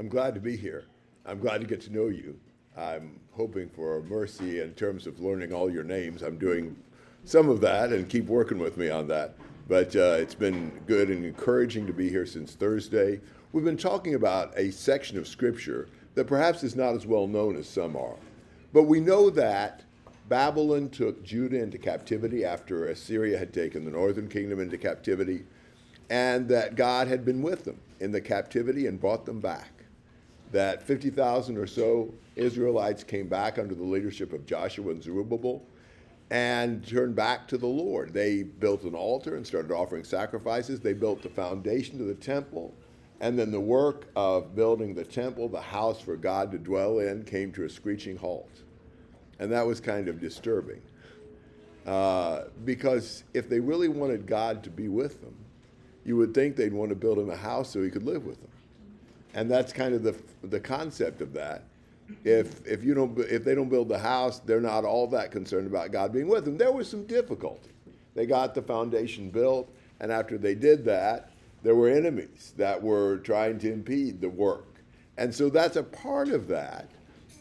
I'm glad to be here. I'm glad to get to know you. I'm hoping for mercy in terms of learning all your names. I'm doing some of that and keep working with me on that. But uh, it's been good and encouraging to be here since Thursday. We've been talking about a section of Scripture that perhaps is not as well known as some are. But we know that Babylon took Judah into captivity after Assyria had taken the northern kingdom into captivity, and that God had been with them in the captivity and brought them back. That 50,000 or so Israelites came back under the leadership of Joshua and Zerubbabel and turned back to the Lord. They built an altar and started offering sacrifices. They built the foundation to the temple. And then the work of building the temple, the house for God to dwell in, came to a screeching halt. And that was kind of disturbing. Uh, because if they really wanted God to be with them, you would think they'd want to build him a house so he could live with them. And that's kind of the, the concept of that. If, if, you don't, if they don't build the house, they're not all that concerned about God being with them. There was some difficulty. They got the foundation built, and after they did that, there were enemies that were trying to impede the work. And so that's a part of that.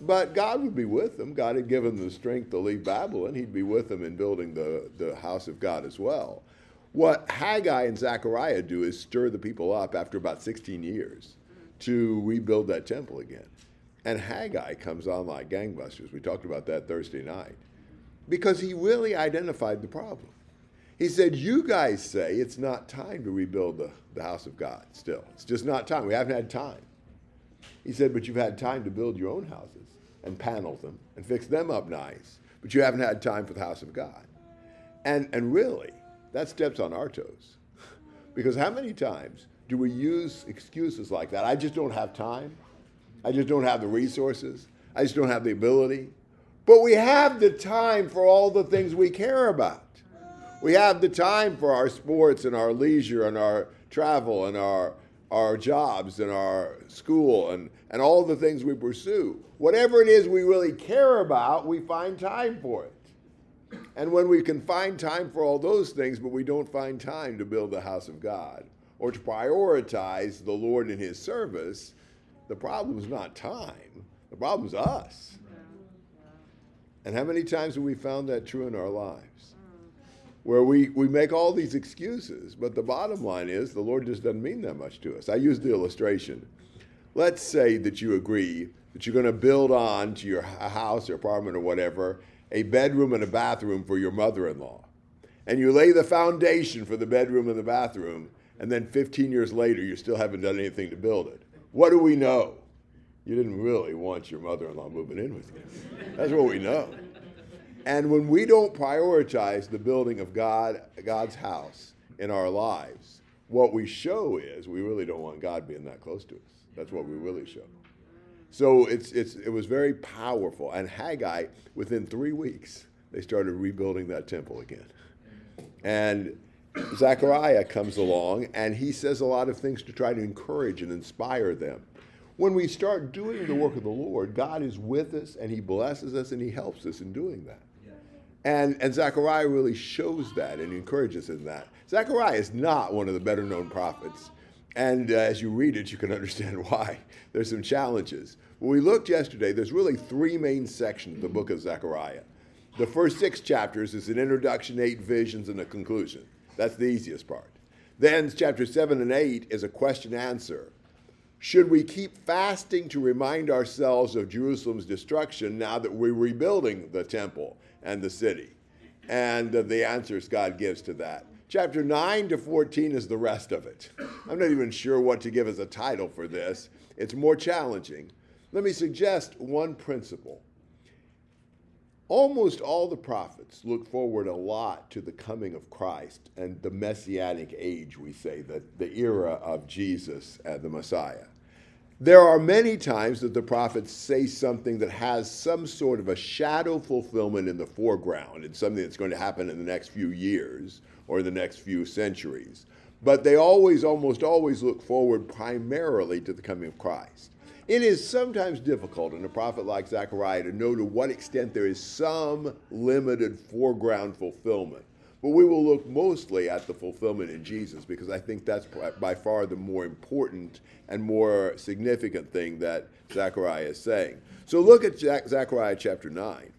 But God would be with them. God had given them the strength to leave Babylon. He'd be with them in building the, the house of God as well. What Haggai and Zechariah do is stir the people up after about 16 years to rebuild that temple again. And Haggai comes on like gangbusters. We talked about that Thursday night. Because he really identified the problem. He said, You guys say it's not time to rebuild the, the house of God still. It's just not time. We haven't had time. He said, But you've had time to build your own houses and panel them and fix them up nice. But you haven't had time for the house of God. And, and really, that steps on our toes. because how many times do we use excuses like that? I just don't have time. I just don't have the resources. I just don't have the ability. But we have the time for all the things we care about. We have the time for our sports and our leisure and our travel and our, our jobs and our school and, and all the things we pursue. Whatever it is we really care about, we find time for it. And when we can find time for all those things, but we don't find time to build the house of God or to prioritize the Lord in his service, the problem is not time. The problem is us. And how many times have we found that true in our lives? Where we, we make all these excuses, but the bottom line is the Lord just doesn't mean that much to us. I use the illustration. Let's say that you agree that you're going to build on to your house or apartment or whatever a bedroom and a bathroom for your mother in law. And you lay the foundation for the bedroom and the bathroom, and then 15 years later, you still haven't done anything to build it. What do we know? You didn't really want your mother in law moving in with you. That's what we know. And when we don't prioritize the building of God, God's house in our lives, what we show is we really don't want God being that close to us. That's what we really show. So it's, it's, it was very powerful. And Haggai, within three weeks, they started rebuilding that temple again. And Zechariah comes along and he says a lot of things to try to encourage and inspire them. When we start doing the work of the Lord, God is with us and he blesses us and he helps us in doing that. And, and Zechariah really shows that and encourages in that. Zechariah is not one of the better known prophets. And uh, as you read it, you can understand why. There's some challenges. When we looked yesterday, there's really three main sections of the book of Zechariah. The first six chapters is an introduction, eight visions, and a conclusion. That's the easiest part. Then chapter 7 and 8 is a question answer. Should we keep fasting to remind ourselves of Jerusalem's destruction now that we're rebuilding the temple and the city? And uh, the answers God gives to that. Chapter 9 to 14 is the rest of it. I'm not even sure what to give as a title for this. It's more challenging. Let me suggest one principle almost all the prophets look forward a lot to the coming of Christ and the messianic age, we say, the, the era of Jesus and the Messiah. There are many times that the prophets say something that has some sort of a shadow fulfillment in the foreground. It's something that's going to happen in the next few years or the next few centuries. But they always, almost always look forward primarily to the coming of Christ. It is sometimes difficult in a prophet like Zechariah to know to what extent there is some limited foreground fulfillment. But we will look mostly at the fulfillment in Jesus because I think that's by far the more important and more significant thing that Zechariah is saying. So look at Zechariah chapter 9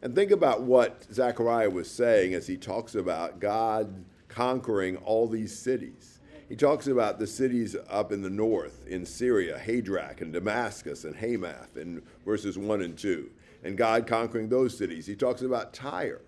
and think about what Zechariah was saying as he talks about God conquering all these cities. He talks about the cities up in the north in Syria, Hadrach and Damascus and Hamath in verses 1 and 2, and God conquering those cities. He talks about Tyre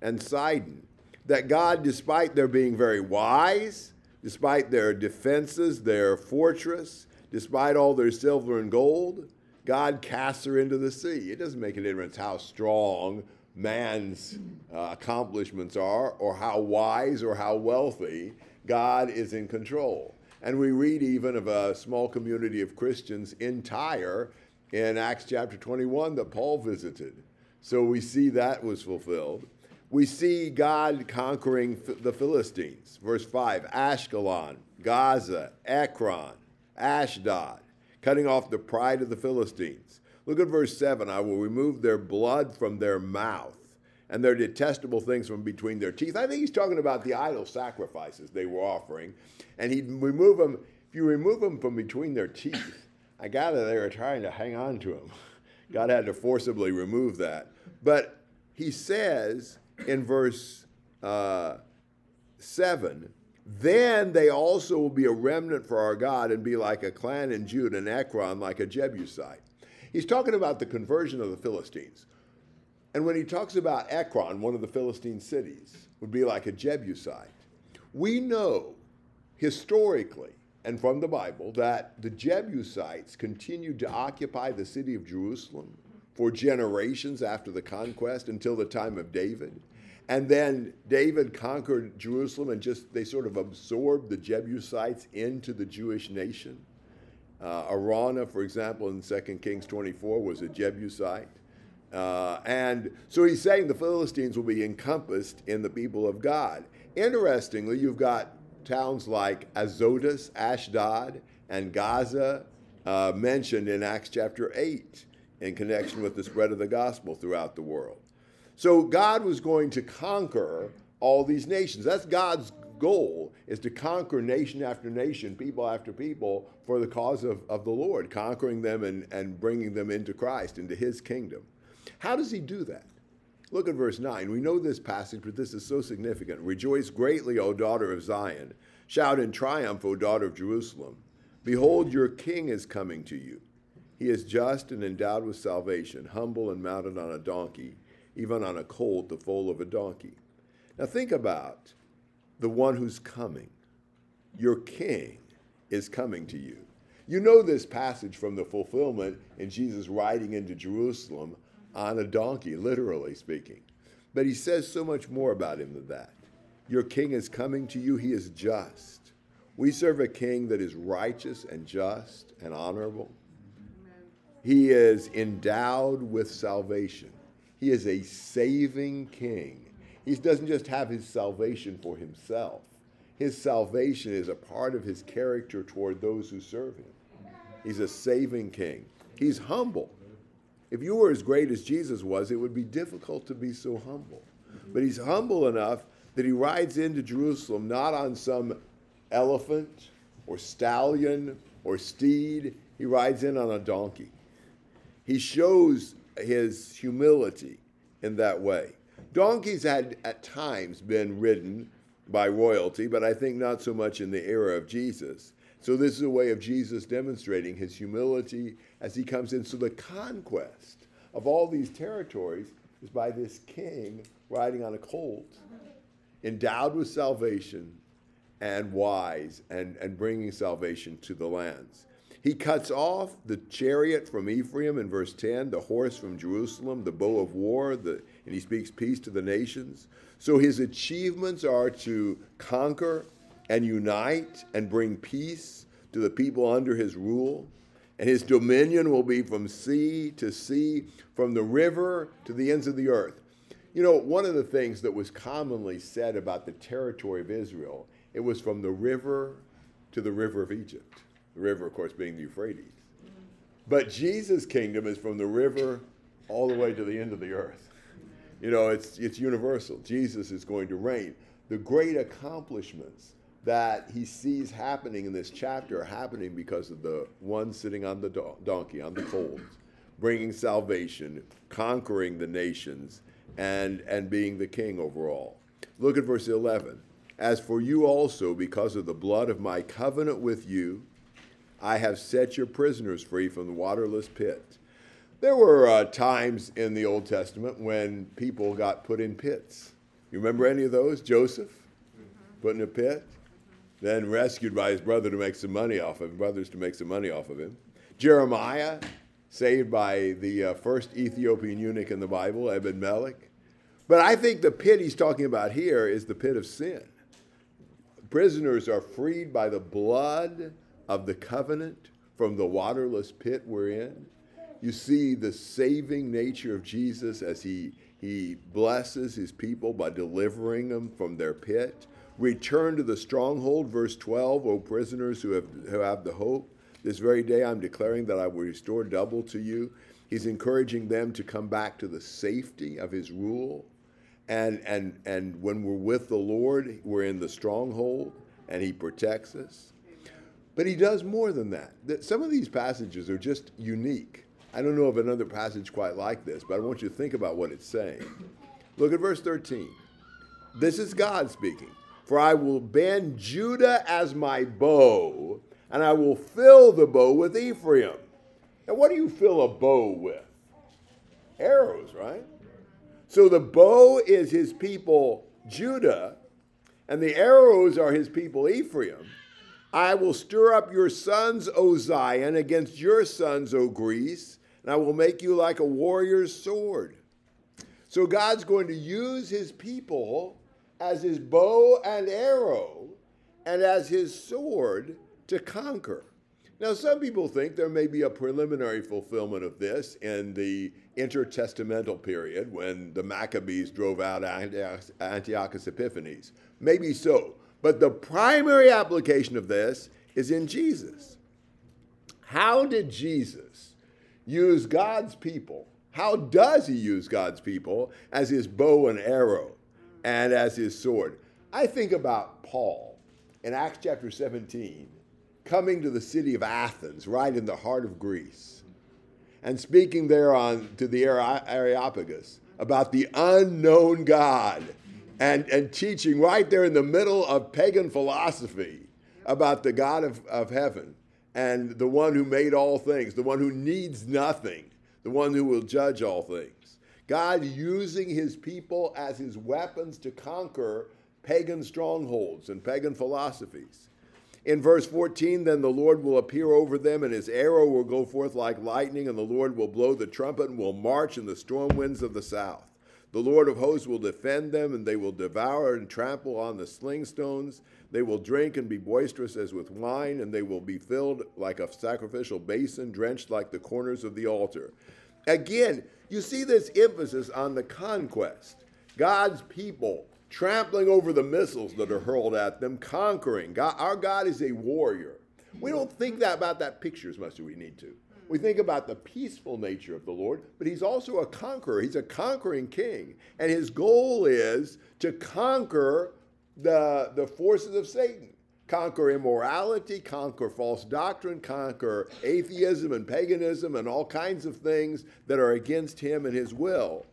and Sidon that God, despite their being very wise, despite their defenses, their fortress, despite all their silver and gold, God casts her into the sea. It doesn't make a difference how strong man's uh, accomplishments are, or how wise or how wealthy. God is in control. And we read even of a small community of Christians in Tyre in Acts chapter 21 that Paul visited. So we see that was fulfilled we see God conquering the Philistines. Verse 5 Ashkelon, Gaza, Ekron, Ashdod, cutting off the pride of the Philistines. Look at verse 7 I will remove their blood from their mouth and their detestable things from between their teeth. I think he's talking about the idol sacrifices they were offering. And he'd remove them, if you remove them from between their teeth, I gather they were trying to hang on to them. God had to forcibly remove that. But he says, in verse uh, 7 then they also will be a remnant for our God and be like a clan in Judah and Ekron, like a Jebusite. He's talking about the conversion of the Philistines. And when he talks about Ekron, one of the Philistine cities, would be like a Jebusite, we know historically and from the Bible that the Jebusites continued to occupy the city of Jerusalem for generations after the conquest until the time of David. And then David conquered Jerusalem and just they sort of absorbed the Jebusites into the Jewish nation. Uh, Araunah, for example, in 2 Kings 24, was a Jebusite. Uh, and so he's saying the Philistines will be encompassed in the people of God. Interestingly, you've got towns like Azotus, Ashdod, and Gaza uh, mentioned in Acts chapter 8 in connection with the spread of the gospel throughout the world. So God was going to conquer all these nations. That's God's goal is to conquer nation after nation, people after people for the cause of, of the Lord, conquering them and, and bringing them into Christ, into his kingdom. How does he do that? Look at verse 9. We know this passage, but this is so significant. Rejoice greatly, O daughter of Zion. Shout in triumph, O daughter of Jerusalem. Behold, your king is coming to you. He is just and endowed with salvation, humble and mounted on a donkey, even on a colt, the foal of a donkey. Now think about the one who's coming. Your king is coming to you. You know this passage from the fulfillment in Jesus riding into Jerusalem on a donkey, literally speaking. But he says so much more about him than that. Your king is coming to you, he is just. We serve a king that is righteous and just and honorable. He is endowed with salvation. He is a saving king. He doesn't just have his salvation for himself, his salvation is a part of his character toward those who serve him. He's a saving king. He's humble. If you were as great as Jesus was, it would be difficult to be so humble. Mm-hmm. But he's humble enough that he rides into Jerusalem not on some elephant or stallion or steed, he rides in on a donkey. He shows his humility in that way. Donkeys had at times been ridden by royalty, but I think not so much in the era of Jesus. So, this is a way of Jesus demonstrating his humility as he comes in. So, the conquest of all these territories is by this king riding on a colt, endowed with salvation and wise and, and bringing salvation to the lands. He cuts off the chariot from Ephraim in verse 10, the horse from Jerusalem, the bow of war, the, and he speaks peace to the nations. So his achievements are to conquer and unite and bring peace to the people under his rule. And his dominion will be from sea to sea, from the river to the ends of the earth. You know, one of the things that was commonly said about the territory of Israel, it was from the river to the river of Egypt. The river, of course, being the Euphrates. But Jesus' kingdom is from the river all the way to the end of the earth. You know, it's, it's universal. Jesus is going to reign. The great accomplishments that he sees happening in this chapter are happening because of the one sitting on the do- donkey, on the colt, bringing salvation, conquering the nations, and, and being the king over all. Look at verse 11. As for you also, because of the blood of my covenant with you, I have set your prisoners free from the waterless pit. There were uh, times in the Old Testament when people got put in pits. You remember any of those? Joseph, put in a pit, then rescued by his brother to make some money off of him, brothers to make some money off of him. Jeremiah, saved by the uh, first Ethiopian eunuch in the Bible, Ebed Melech. But I think the pit he's talking about here is the pit of sin. Prisoners are freed by the blood of the covenant from the waterless pit we're in. You see the saving nature of Jesus as he, he blesses his people by delivering them from their pit. Return to the stronghold, verse 12, O prisoners who have, who have the hope. This very day I'm declaring that I will restore double to you. He's encouraging them to come back to the safety of his rule. And, and, and when we're with the Lord, we're in the stronghold and he protects us. But he does more than that. Some of these passages are just unique. I don't know of another passage quite like this, but I want you to think about what it's saying. Look at verse 13. This is God speaking. For I will bend Judah as my bow, and I will fill the bow with Ephraim. Now, what do you fill a bow with? Arrows, right? So the bow is his people, Judah, and the arrows are his people, Ephraim. I will stir up your sons, O Zion, against your sons, O Greece, and I will make you like a warrior's sword. So God's going to use his people as his bow and arrow and as his sword to conquer. Now, some people think there may be a preliminary fulfillment of this in the intertestamental period when the Maccabees drove out Antiochus Epiphanes. Maybe so. But the primary application of this is in Jesus. How did Jesus use God's people? How does he use God's people as his bow and arrow and as his sword? I think about Paul in Acts chapter 17 coming to the city of Athens, right in the heart of Greece, and speaking there on to the Areopagus about the unknown God and, and teaching right there in the middle of pagan philosophy about the God of, of heaven and the one who made all things, the one who needs nothing, the one who will judge all things. God using his people as his weapons to conquer pagan strongholds and pagan philosophies. In verse 14, then the Lord will appear over them, and his arrow will go forth like lightning, and the Lord will blow the trumpet and will march in the storm winds of the south. The Lord of hosts will defend them, and they will devour and trample on the sling stones. They will drink and be boisterous as with wine, and they will be filled like a sacrificial basin, drenched like the corners of the altar. Again, you see this emphasis on the conquest. God's people trampling over the missiles that are hurled at them, conquering. God, our God is a warrior. We don't think that about that picture as much as we need to. We think about the peaceful nature of the Lord, but he's also a conqueror. He's a conquering king. And his goal is to conquer the, the forces of Satan, conquer immorality, conquer false doctrine, conquer atheism and paganism and all kinds of things that are against him and his will.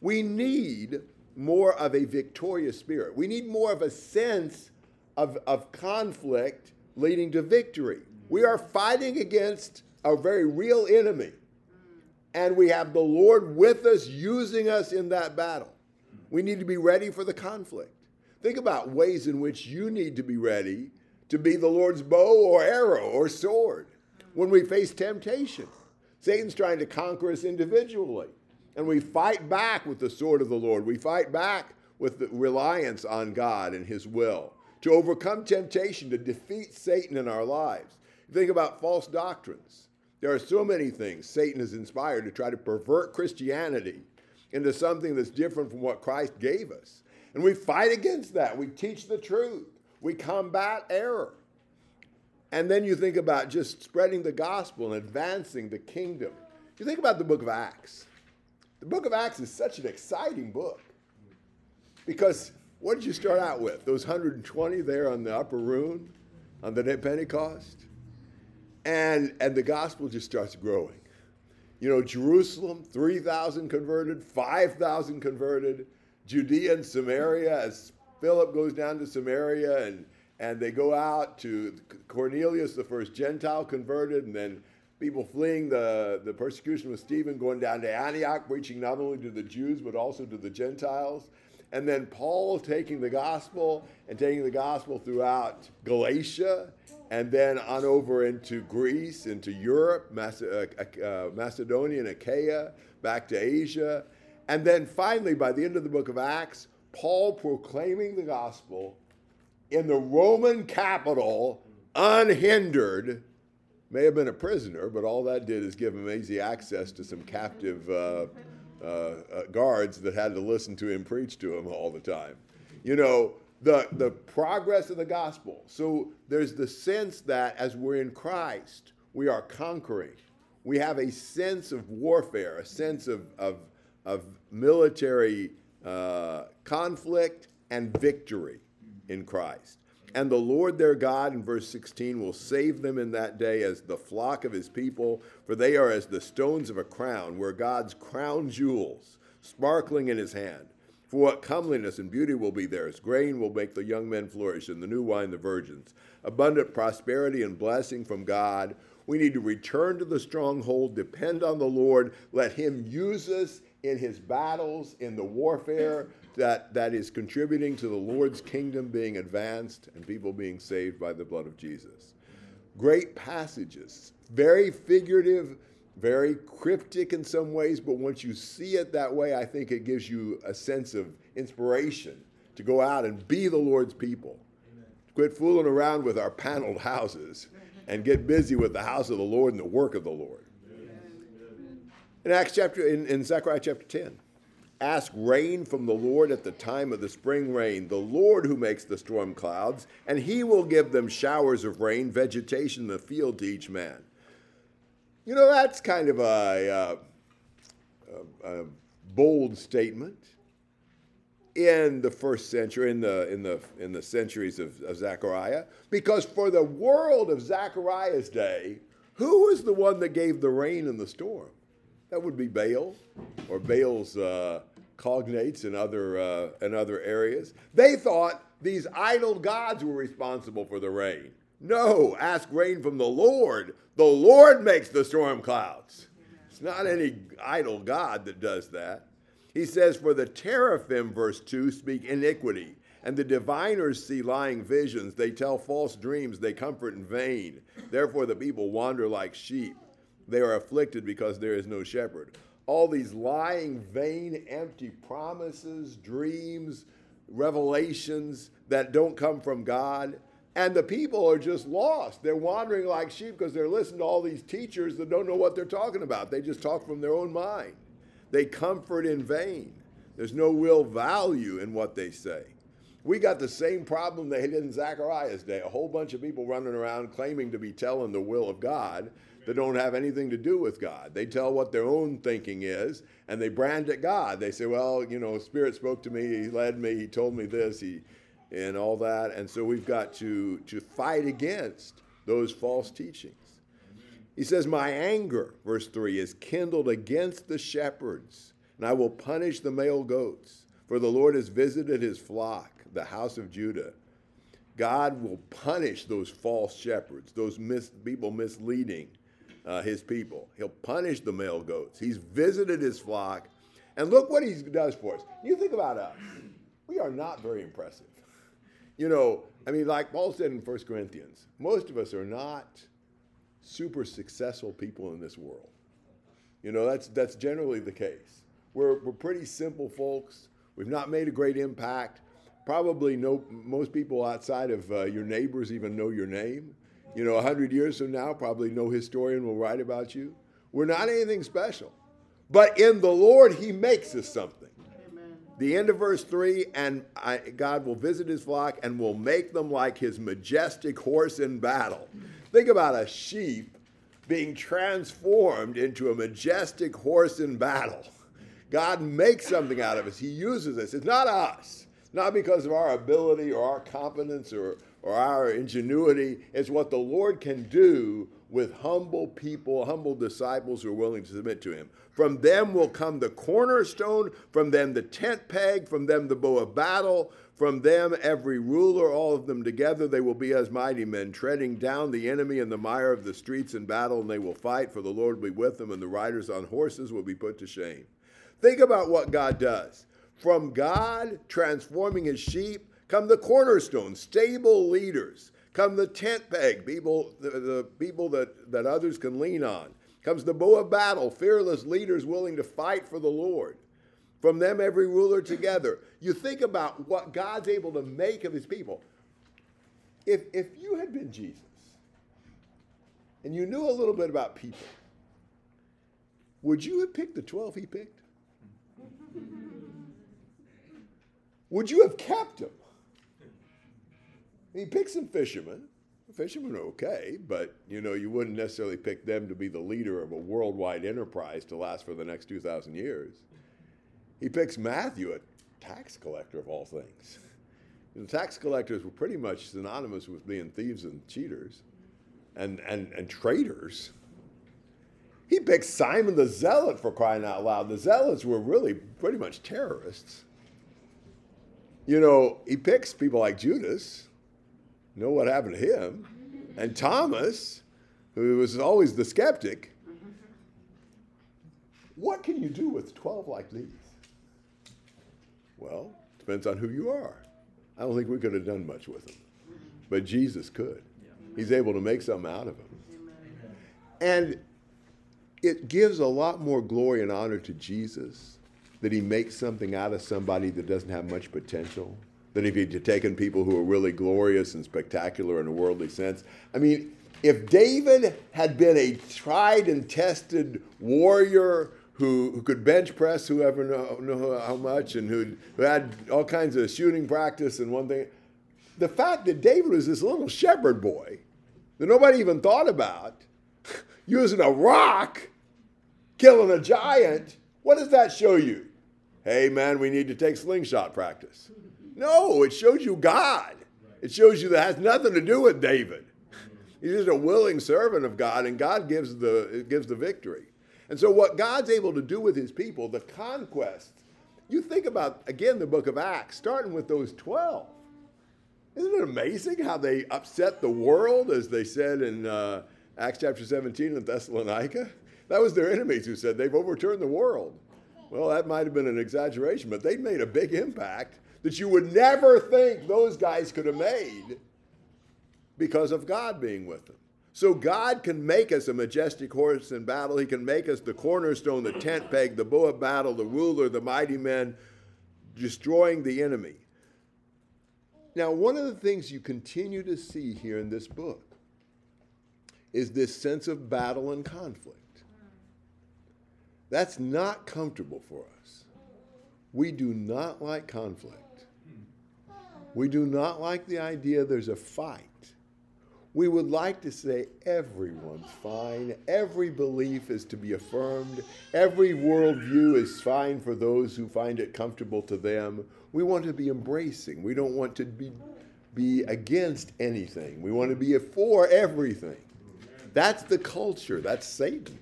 We need more of a victorious spirit. We need more of a sense of, of conflict leading to victory. We are fighting against a very real enemy. And we have the Lord with us, using us in that battle. We need to be ready for the conflict. Think about ways in which you need to be ready to be the Lord's bow or arrow or sword when we face temptation. Satan's trying to conquer us individually. And we fight back with the sword of the Lord. We fight back with the reliance on God and His will to overcome temptation, to defeat Satan in our lives. Think about false doctrines. There are so many things Satan has inspired to try to pervert Christianity into something that's different from what Christ gave us. And we fight against that. We teach the truth, we combat error. And then you think about just spreading the gospel and advancing the kingdom. You think about the book of Acts. The book of Acts is such an exciting book because what did you start out with? Those 120 there on the upper room on the day of Pentecost? And, and the gospel just starts growing. You know, Jerusalem, 3,000 converted, 5,000 converted. Judea and Samaria, as Philip goes down to Samaria and, and they go out to Cornelius, the first Gentile converted, and then people fleeing the, the persecution with Stephen, going down to Antioch, preaching not only to the Jews, but also to the Gentiles. And then Paul taking the gospel and taking the gospel throughout Galatia and then on over into Greece, into Europe, uh, uh, Macedonia and Achaia, back to Asia. And then finally, by the end of the book of Acts, Paul proclaiming the gospel in the Roman capital, unhindered, may have been a prisoner, but all that did is give him easy access to some captive uh, uh, uh, guards that had to listen to him preach to him all the time. You know, the, the progress of the gospel. So there's the sense that as we're in Christ, we are conquering. We have a sense of warfare, a sense of, of, of military uh, conflict and victory in Christ. And the Lord their God, in verse 16, will save them in that day as the flock of his people, for they are as the stones of a crown, where God's crown jewels, sparkling in his hand. For what comeliness and beauty will be theirs. Grain will make the young men flourish, and the new wine the virgins. Abundant prosperity and blessing from God. We need to return to the stronghold, depend on the Lord, let Him use us in His battles, in the warfare that, that is contributing to the Lord's kingdom being advanced and people being saved by the blood of Jesus. Great passages, very figurative very cryptic in some ways, but once you see it that way, I think it gives you a sense of inspiration to go out and be the Lord's people. Amen. Quit fooling around with our paneled houses and get busy with the house of the Lord and the work of the Lord. In Acts chapter, in, in Zechariah chapter 10, ask rain from the Lord at the time of the spring rain, the Lord who makes the storm clouds, and he will give them showers of rain, vegetation in the field to each man. You know, that's kind of a, uh, a, a bold statement in the first century, in the, in the, in the centuries of, of Zechariah, because for the world of Zechariah's day, who was the one that gave the rain and the storm? That would be Baal or Baal's uh, cognates in other, uh, other areas. They thought these idol gods were responsible for the rain. No, ask rain from the Lord. The Lord makes the storm clouds. It's not any idol God that does that. He says, For the teraphim, verse 2, speak iniquity, and the diviners see lying visions. They tell false dreams, they comfort in vain. Therefore, the people wander like sheep. They are afflicted because there is no shepherd. All these lying, vain, empty promises, dreams, revelations that don't come from God and the people are just lost. They're wandering like sheep because they're listening to all these teachers that don't know what they're talking about. They just talk from their own mind. They comfort in vain. There's no real value in what they say. We got the same problem they had in Zechariah's day a whole bunch of people running around claiming to be telling the will of God that don't have anything to do with God. They tell what their own thinking is and they brand it God. They say, well, you know, Spirit spoke to me, He led me, He told me this, He and all that. And so we've got to, to fight against those false teachings. He says, My anger, verse 3, is kindled against the shepherds, and I will punish the male goats, for the Lord has visited his flock, the house of Judah. God will punish those false shepherds, those mis- people misleading uh, his people. He'll punish the male goats. He's visited his flock. And look what he does for us. You think about us. We are not very impressive. You know, I mean, like Paul said in 1 Corinthians, most of us are not super successful people in this world. You know, that's, that's generally the case. We're, we're pretty simple folks. We've not made a great impact. Probably no, most people outside of uh, your neighbors even know your name. You know, 100 years from now, probably no historian will write about you. We're not anything special. But in the Lord, He makes us something the end of verse 3 and I, God will visit his flock and will make them like his majestic horse in battle. Think about a sheep being transformed into a majestic horse in battle. God makes something out of us. He uses us. It's not us. Not because of our ability or our competence or, or our ingenuity. It's what the Lord can do with humble people, humble disciples who are willing to submit to Him. From them will come the cornerstone, from them the tent peg, from them the bow of battle, from them every ruler, all of them together, they will be as mighty men, treading down the enemy in the mire of the streets in battle, and they will fight, for the Lord will be with them, and the riders on horses will be put to shame. Think about what God does. From God transforming his sheep come the cornerstone, stable leaders. Come the tent peg, people, the, the people that, that others can lean on. Comes the bow of battle, fearless leaders willing to fight for the Lord. From them, every ruler together. You think about what God's able to make of his people. If, if you had been Jesus and you knew a little bit about people, would you have picked the 12 he picked? Would you have kept him? He picked some fishermen. Fishermen are okay, but you know you wouldn't necessarily pick them to be the leader of a worldwide enterprise to last for the next two thousand years. He picks Matthew, a tax collector of all things. The tax collectors were pretty much synonymous with being thieves and cheaters, and and and traitors. He picks Simon the Zealot for crying out loud. The Zealots were really pretty much terrorists. You know, he picks people like Judas. Know what happened to him? And Thomas, who was always the skeptic. What can you do with 12 like these? Well, depends on who you are. I don't think we could have done much with them. But Jesus could. He's able to make something out of them. And it gives a lot more glory and honor to Jesus that he makes something out of somebody that doesn't have much potential, than if he'd taken people who were really glorious and spectacular in a worldly sense. I mean, if David had been a tried and tested warrior who, who could bench press whoever know, know how much and who who had all kinds of shooting practice and one thing, the fact that David was this little shepherd boy that nobody even thought about, using a rock, killing a giant, what does that show you? hey man, we need to take slingshot practice. No, it shows you God. It shows you that has nothing to do with David. He's just a willing servant of God, and God gives the gives the victory. And so, what God's able to do with His people, the conquest. You think about again the book of Acts, starting with those twelve. Isn't it amazing how they upset the world, as they said in uh, Acts chapter 17 in Thessalonica? That was their enemies who said they've overturned the world. Well, that might have been an exaggeration, but they made a big impact that you would never think those guys could have made because of God being with them. So God can make us a majestic horse in battle. He can make us the cornerstone, the tent peg, the bow of battle, the ruler, the mighty men, destroying the enemy. Now, one of the things you continue to see here in this book is this sense of battle and conflict. That's not comfortable for us. We do not like conflict. We do not like the idea there's a fight. We would like to say everyone's fine, every belief is to be affirmed, every worldview is fine for those who find it comfortable to them. We want to be embracing. We don't want to be, be against anything. We want to be for everything. That's the culture, that's Satan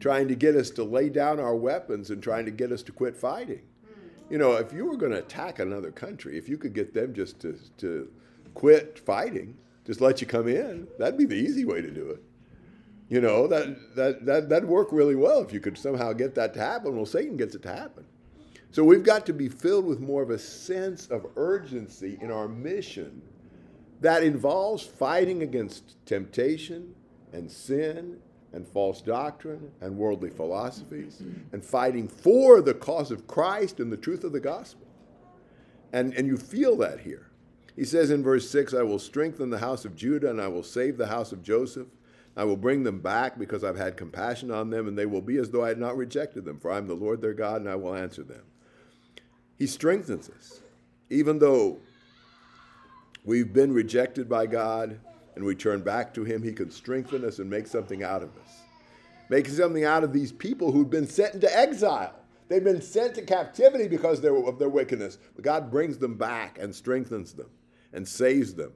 trying to get us to lay down our weapons and trying to get us to quit fighting. Hmm. You know, if you were going to attack another country, if you could get them just to, to quit fighting, just let you come in, that'd be the easy way to do it. You know, that, that, that, that'd work really well if you could somehow get that to happen. Well, Satan gets it to happen. So we've got to be filled with more of a sense of urgency in our mission that involves fighting against temptation and sin and false doctrine and worldly philosophies and fighting for the cause of Christ and the truth of the gospel. And, and you feel that here. He says in verse 6 I will strengthen the house of Judah and I will save the house of Joseph. I will bring them back because I've had compassion on them, and they will be as though I had not rejected them, for I am the Lord their God and I will answer them. He strengthens us. Even though we've been rejected by God, and we turn back to Him, He can strengthen us and make something out of us. Make something out of these people who've been sent into exile. They've been sent to captivity because of their wickedness. But God brings them back and strengthens them and saves them.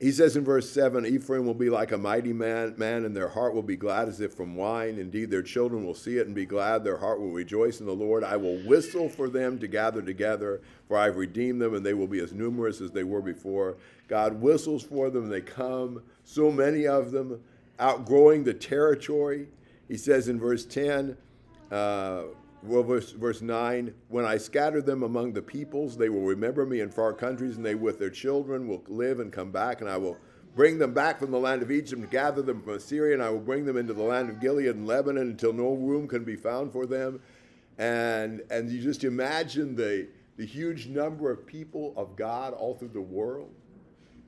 He says in verse 7 Ephraim will be like a mighty man, man, and their heart will be glad as if from wine. Indeed, their children will see it and be glad. Their heart will rejoice in the Lord. I will whistle for them to gather together, for I have redeemed them, and they will be as numerous as they were before. God whistles for them, and they come, so many of them, outgrowing the territory. He says in verse 10, uh, well, verse, verse 9 When I scatter them among the peoples, they will remember me in far countries, and they with their children will live and come back, and I will bring them back from the land of Egypt and gather them from Assyria, and I will bring them into the land of Gilead and Lebanon until no room can be found for them. And, and you just imagine the, the huge number of people of God all through the world.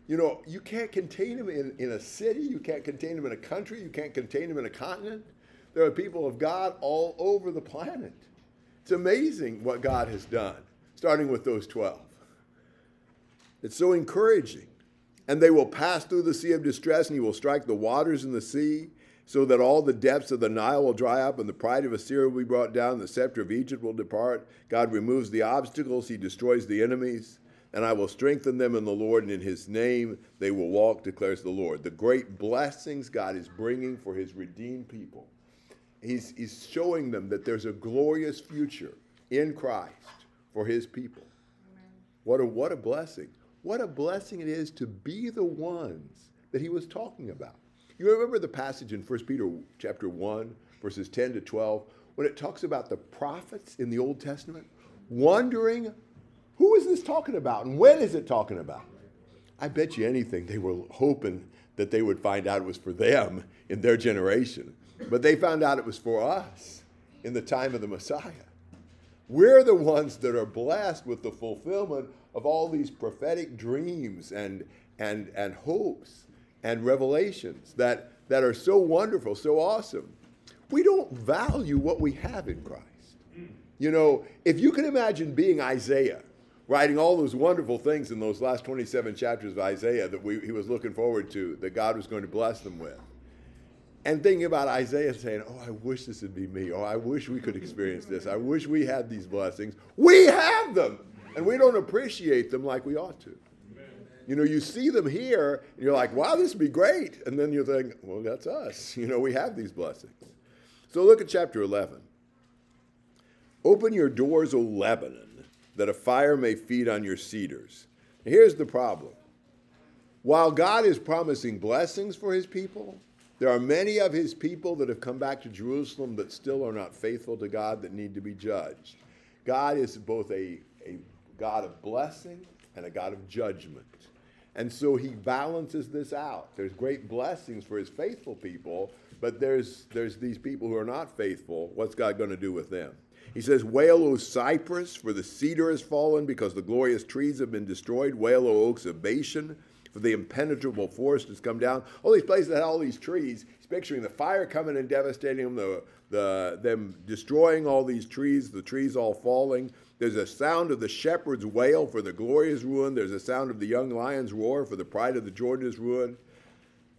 You know, you can't contain them in, in a city, you can't contain them in a country, you can't contain them in a continent. There are people of God all over the planet. It's amazing what God has done, starting with those 12. It's so encouraging. And they will pass through the sea of distress, and he will strike the waters in the sea, so that all the depths of the Nile will dry up, and the pride of Assyria will be brought down, and the scepter of Egypt will depart. God removes the obstacles, he destroys the enemies, and I will strengthen them in the Lord, and in his name they will walk, declares the Lord. The great blessings God is bringing for his redeemed people he's, he's showing them that there's a glorious future in Christ for his people. What a, what a blessing. What a blessing it is to be the ones that he was talking about. You remember the passage in 1 Peter chapter 1, verses 10 to 12, when it talks about the prophets in the Old Testament wondering who is this talking about and when is it talking about? I bet you anything they were hoping that they would find out it was for them in their generation. But they found out it was for us in the time of the Messiah. We're the ones that are blessed with the fulfillment of all these prophetic dreams and, and, and hopes and revelations that, that are so wonderful, so awesome. We don't value what we have in Christ. You know, if you can imagine being Isaiah, writing all those wonderful things in those last 27 chapters of Isaiah that we, he was looking forward to, that God was going to bless them with and thinking about Isaiah saying, Oh, I wish this would be me. Oh, I wish we could experience this. I wish we had these blessings. We have them, and we don't appreciate them like we ought to. You know, you see them here, and you're like, wow, this would be great. And then you think, well, that's us. You know, we have these blessings. So look at chapter 11. Open your doors, O Lebanon, that a fire may feed on your cedars. Here's the problem. While God is promising blessings for his people, there are many of his people that have come back to Jerusalem that still are not faithful to God that need to be judged. God is both a, a God of blessing and a God of judgment. And so he balances this out. There's great blessings for his faithful people, but there's, there's these people who are not faithful. What's God going to do with them? He says, Wail, O cypress, for the cedar has fallen, because the glorious trees have been destroyed. Wail, O oaks of Bashan, for the impenetrable forest has come down. All these places that had all these trees. He's picturing the fire coming and devastating them, the, the, them destroying all these trees, the trees all falling. There's a sound of the shepherd's wail for the glory is ruined. There's a sound of the young lion's roar for the pride of the Jordan is ruined.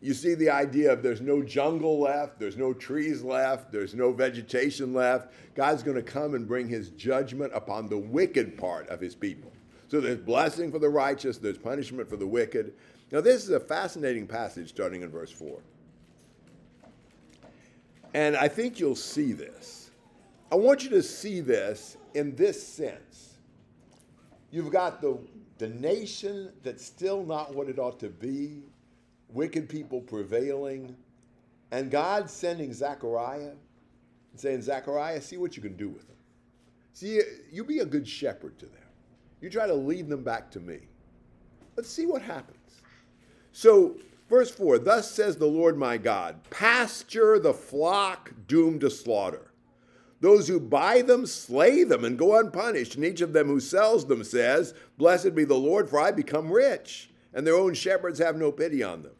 You see the idea of there's no jungle left, there's no trees left, there's no vegetation left. God's going to come and bring his judgment upon the wicked part of his people. So there's blessing for the righteous, there's punishment for the wicked. Now, this is a fascinating passage starting in verse 4. And I think you'll see this. I want you to see this in this sense. You've got the, the nation that's still not what it ought to be, wicked people prevailing, and God sending Zechariah and saying, Zechariah, see what you can do with them. See, you be a good shepherd to them. You try to lead them back to me. Let's see what happens. So, verse 4 Thus says the Lord my God, pasture the flock doomed to slaughter. Those who buy them slay them and go unpunished, and each of them who sells them says, Blessed be the Lord, for I become rich, and their own shepherds have no pity on them.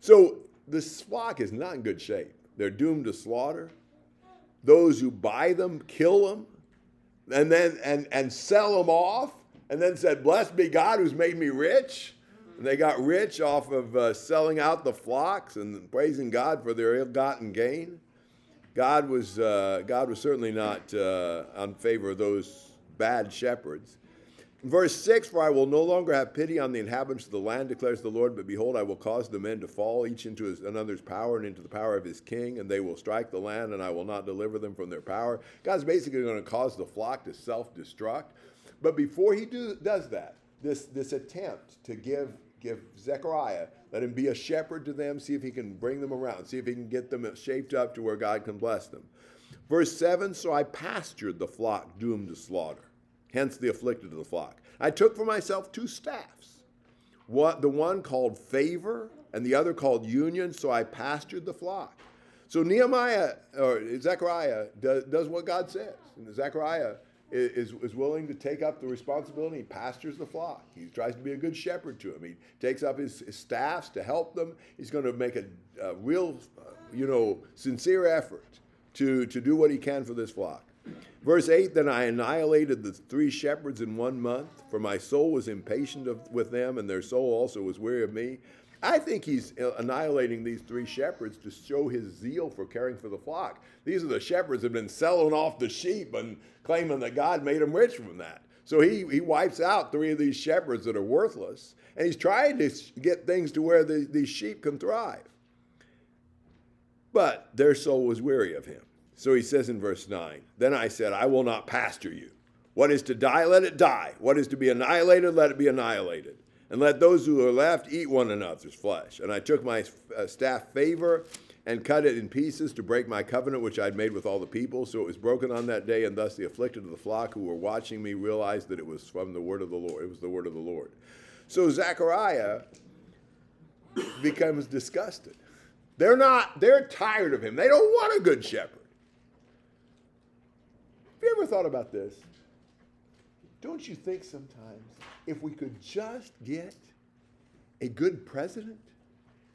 So, this flock is not in good shape. They're doomed to slaughter. Those who buy them kill them and then and and sell them off and then said blessed be god who's made me rich and they got rich off of uh, selling out the flocks and praising god for their ill-gotten gain God was, uh, God was certainly not uh, on favor of those bad shepherds. Verse 6 For I will no longer have pity on the inhabitants of the land, declares the Lord, but behold, I will cause the men to fall, each into his, another's power and into the power of his king, and they will strike the land, and I will not deliver them from their power. God's basically going to cause the flock to self destruct. But before he do, does that, this, this attempt to give, give Zechariah, let him be a shepherd to them, see if he can bring them around, see if he can get them shaped up to where God can bless them. Verse 7 So I pastured the flock doomed to slaughter hence the afflicted of the flock. I took for myself two staffs, one, the one called favor and the other called union, so I pastured the flock. So Nehemiah or Zechariah does, does what God says. And Zechariah is, is willing to take up the responsibility. He pastures the flock. He tries to be a good shepherd to him. He takes up his, his staffs to help them. He's going to make a, a real, uh, you know, sincere effort to, to do what he can for this flock. Verse 8 Then I annihilated the three shepherds in one month, for my soul was impatient of, with them, and their soul also was weary of me. I think he's uh, annihilating these three shepherds to show his zeal for caring for the flock. These are the shepherds that have been selling off the sheep and claiming that God made them rich from that. So he, he wipes out three of these shepherds that are worthless, and he's trying to get things to where the, these sheep can thrive. But their soul was weary of him. So he says in verse 9, Then I said, I will not pasture you. What is to die, let it die. What is to be annihilated, let it be annihilated. And let those who are left eat one another's flesh. And I took my uh, staff favor and cut it in pieces to break my covenant which I'd made with all the people. So it was broken on that day, and thus the afflicted of the flock who were watching me realized that it was from the word of the Lord. It was the word of the Lord. So Zechariah becomes disgusted. They're not, they're tired of him. They don't want a good shepherd. You ever thought about this? Don't you think sometimes if we could just get a good president,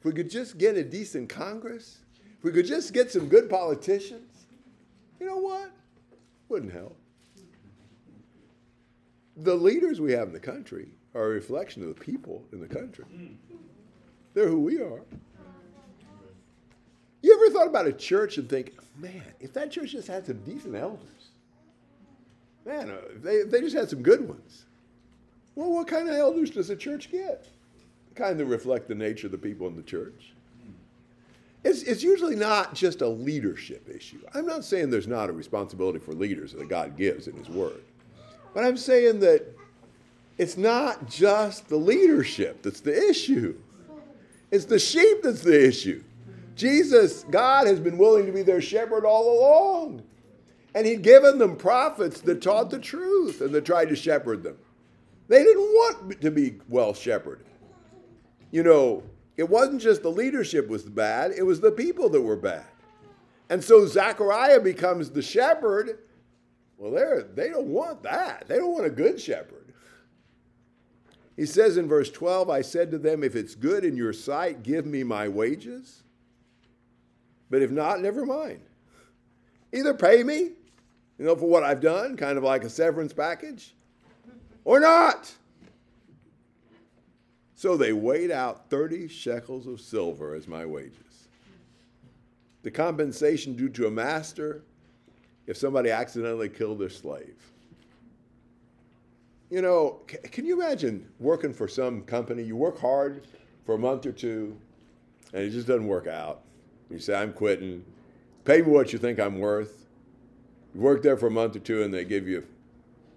if we could just get a decent Congress, if we could just get some good politicians, you know what? Wouldn't help. The leaders we have in the country are a reflection of the people in the country. They're who we are. You ever thought about a church and think, man, if that church just had some decent elders, Man, uh, they, they just had some good ones. Well, what kind of elders does a church get? Kind of reflect the nature of the people in the church. It's, it's usually not just a leadership issue. I'm not saying there's not a responsibility for leaders that God gives in His Word. But I'm saying that it's not just the leadership that's the issue, it's the sheep that's the issue. Jesus, God, has been willing to be their shepherd all along. And he'd given them prophets that taught the truth and that tried to shepherd them. They didn't want to be well shepherded. You know, it wasn't just the leadership was bad, it was the people that were bad. And so Zechariah becomes the shepherd. Well, they're, they don't want that. They don't want a good shepherd. He says in verse 12, I said to them, If it's good in your sight, give me my wages. But if not, never mind. Either pay me, you know, for what I've done, kind of like a severance package, or not. So they weighed out 30 shekels of silver as my wages. The compensation due to a master if somebody accidentally killed their slave. You know, can you imagine working for some company? You work hard for a month or two, and it just doesn't work out. You say, I'm quitting. Pay me what you think I'm worth. You work there for a month or two and they give you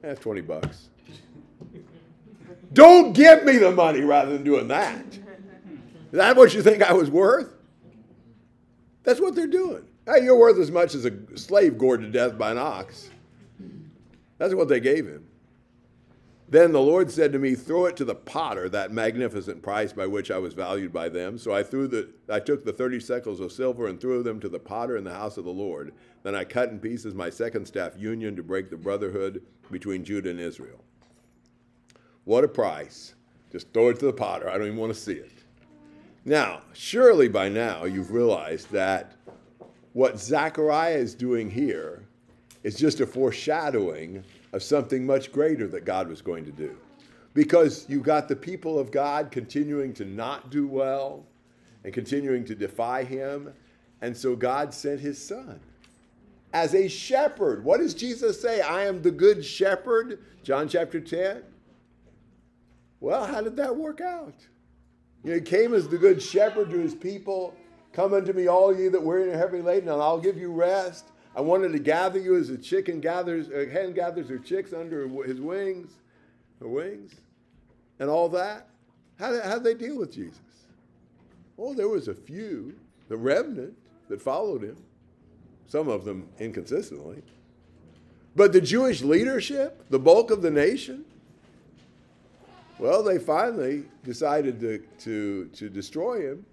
eh, 20 bucks. Don't give me the money rather than doing that. Is that what you think I was worth? That's what they're doing. Hey, you're worth as much as a slave gored to death by an ox. That's what they gave him. Then the Lord said to me, Throw it to the potter, that magnificent price by which I was valued by them. So I threw the I took the thirty shekels of silver and threw them to the potter in the house of the Lord. Then I cut in pieces my second staff union to break the brotherhood between Judah and Israel. What a price. Just throw it to the potter. I don't even want to see it. Now, surely by now you've realized that what Zechariah is doing here is just a foreshadowing of something much greater that God was going to do. Because you got the people of God continuing to not do well and continuing to defy him. And so God sent his son. as a shepherd. What does Jesus say? I am the good shepherd, John chapter 10. Well, how did that work out? You know, he came as the good shepherd to his people. Come unto me, all ye that weary and heavy laden, and I'll give you rest. I wanted to gather you as a chicken gathers, a hen gathers her chicks under his wings, her wings, and all that. How did, how did they deal with Jesus? Well, there was a few, the remnant, that followed him, some of them inconsistently. But the Jewish leadership, the bulk of the nation, well, they finally decided to, to, to destroy him.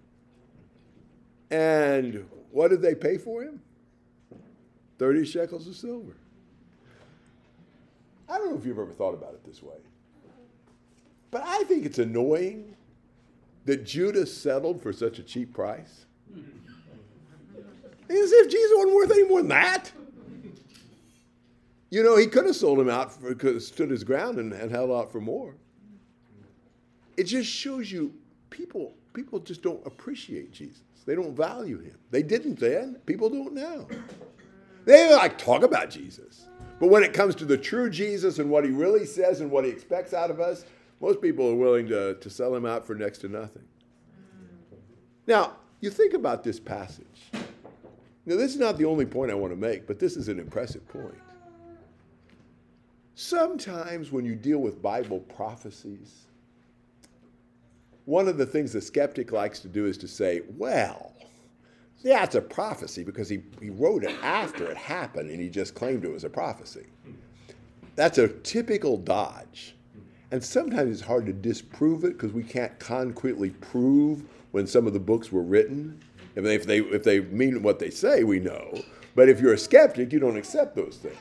And what did they pay for him? 30 shekels of silver. I don't know if you've ever thought about it this way, but I think it's annoying that Judas settled for such a cheap price. As if Jesus wasn't worth any more than that. You know, he could have sold him out, for, stood his ground and, and held out for more. It just shows you people, people just don't appreciate Jesus. They don't value him. They didn't then. People don't now. They like talk about Jesus. But when it comes to the true Jesus and what he really says and what he expects out of us, most people are willing to, to sell him out for next to nothing. Now, you think about this passage. Now, this is not the only point I want to make, but this is an impressive point. Sometimes when you deal with Bible prophecies, one of the things the skeptic likes to do is to say, well, yeah, it's a prophecy because he, he wrote it after it happened and he just claimed it was a prophecy. That's a typical dodge. And sometimes it's hard to disprove it because we can't concretely prove when some of the books were written. If they, if, they, if they mean what they say, we know. But if you're a skeptic, you don't accept those things.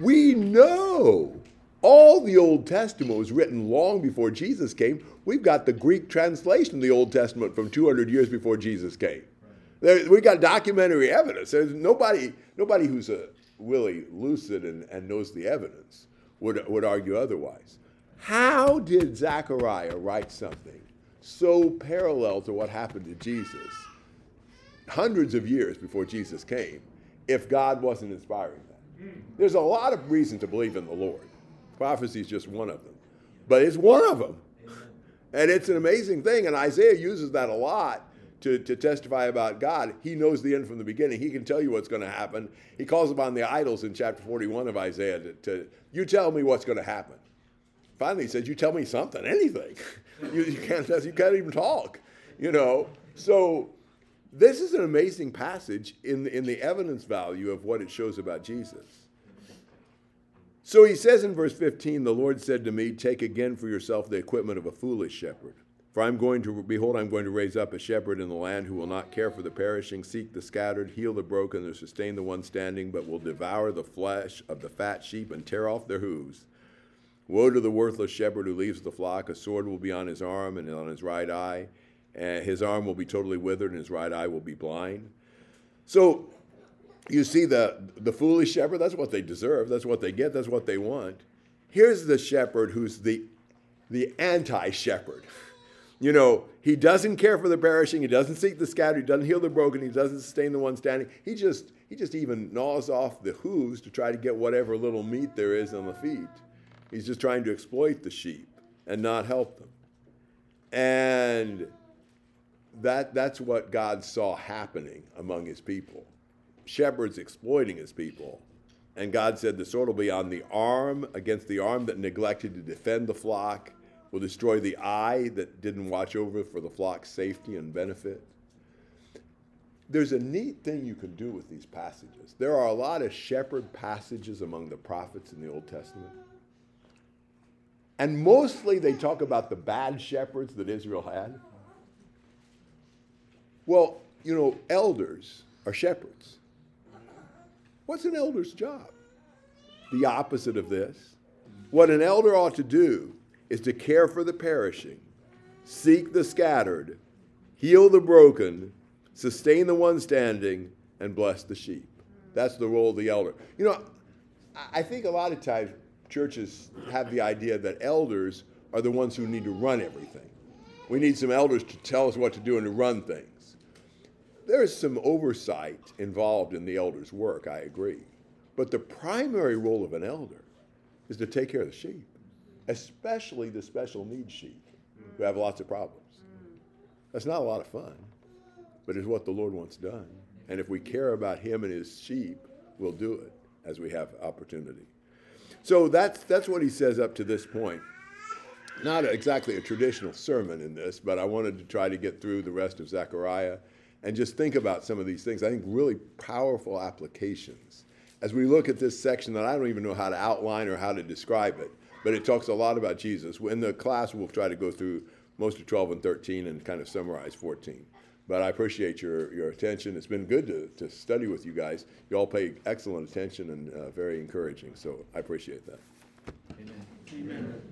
We know all the Old Testament was written long before Jesus came. We've got the Greek translation of the Old Testament from 200 years before Jesus came. There, we got documentary evidence. There's nobody, nobody who's a, really lucid and, and knows the evidence would, would argue otherwise. How did Zechariah write something so parallel to what happened to Jesus hundreds of years before Jesus came if God wasn't inspiring that? There's a lot of reason to believe in the Lord. Prophecy is just one of them, but it's one of them. And it's an amazing thing, and Isaiah uses that a lot to, to testify about God. He knows the end from the beginning. He can tell you what's going to happen. He calls upon the idols in chapter 41 of Isaiah to, to you tell me what's going to happen. Finally, he says, you tell me something, anything. you, you, can't, you can't even talk, you know. So this is an amazing passage in, in the evidence value of what it shows about Jesus. So he says in verse 15, the Lord said to me, Take again for yourself the equipment of a foolish shepherd. For I'm going to, behold, I'm going to raise up a shepherd in the land who will not care for the perishing, seek the scattered, heal the broken, and sustain the one standing, but will devour the flesh of the fat sheep and tear off their hooves. Woe to the worthless shepherd who leaves the flock. A sword will be on his arm and on his right eye. And his arm will be totally withered, and his right eye will be blind. So you see the, the foolish shepherd, that's what they deserve, that's what they get, that's what they want. Here's the shepherd who's the, the anti shepherd. You know, he doesn't care for the perishing. He doesn't seek the scattered. He doesn't heal the broken. He doesn't sustain the one standing. He just he just even gnaws off the hooves to try to get whatever little meat there is on the feet. He's just trying to exploit the sheep and not help them. And that that's what God saw happening among his people. Shepherds exploiting his people. And God said the sword will be on the arm against the arm that neglected to defend the flock will destroy the eye that didn't watch over for the flock's safety and benefit. There's a neat thing you can do with these passages. There are a lot of shepherd passages among the prophets in the Old Testament. And mostly they talk about the bad shepherds that Israel had. Well, you know, elders are shepherds. What's an elder's job? The opposite of this. What an elder ought to do is to care for the perishing, seek the scattered, heal the broken, sustain the one standing, and bless the sheep. That's the role of the elder. You know, I think a lot of times churches have the idea that elders are the ones who need to run everything. We need some elders to tell us what to do and to run things. there is some oversight involved in the elder's work, I agree. But the primary role of an elder is to take care of the sheep, especially the special needs sheep who have lots of problems. That's not a lot of fun, but it's what the Lord wants done. And if we care about Him and His sheep, we'll do it as we have opportunity. So that's, that's what he says up to this point. Not exactly a traditional sermon in this, but I wanted to try to get through the rest of Zechariah and just think about some of these things. I think really powerful applications. As we look at this section that I don't even know how to outline or how to describe it, but it talks a lot about Jesus. In the class, we'll try to go through most of 12 and 13 and kind of summarize 14. But I appreciate your, your attention. It's been good to, to study with you guys. You all pay excellent attention and uh, very encouraging, so I appreciate that. Amen. Amen.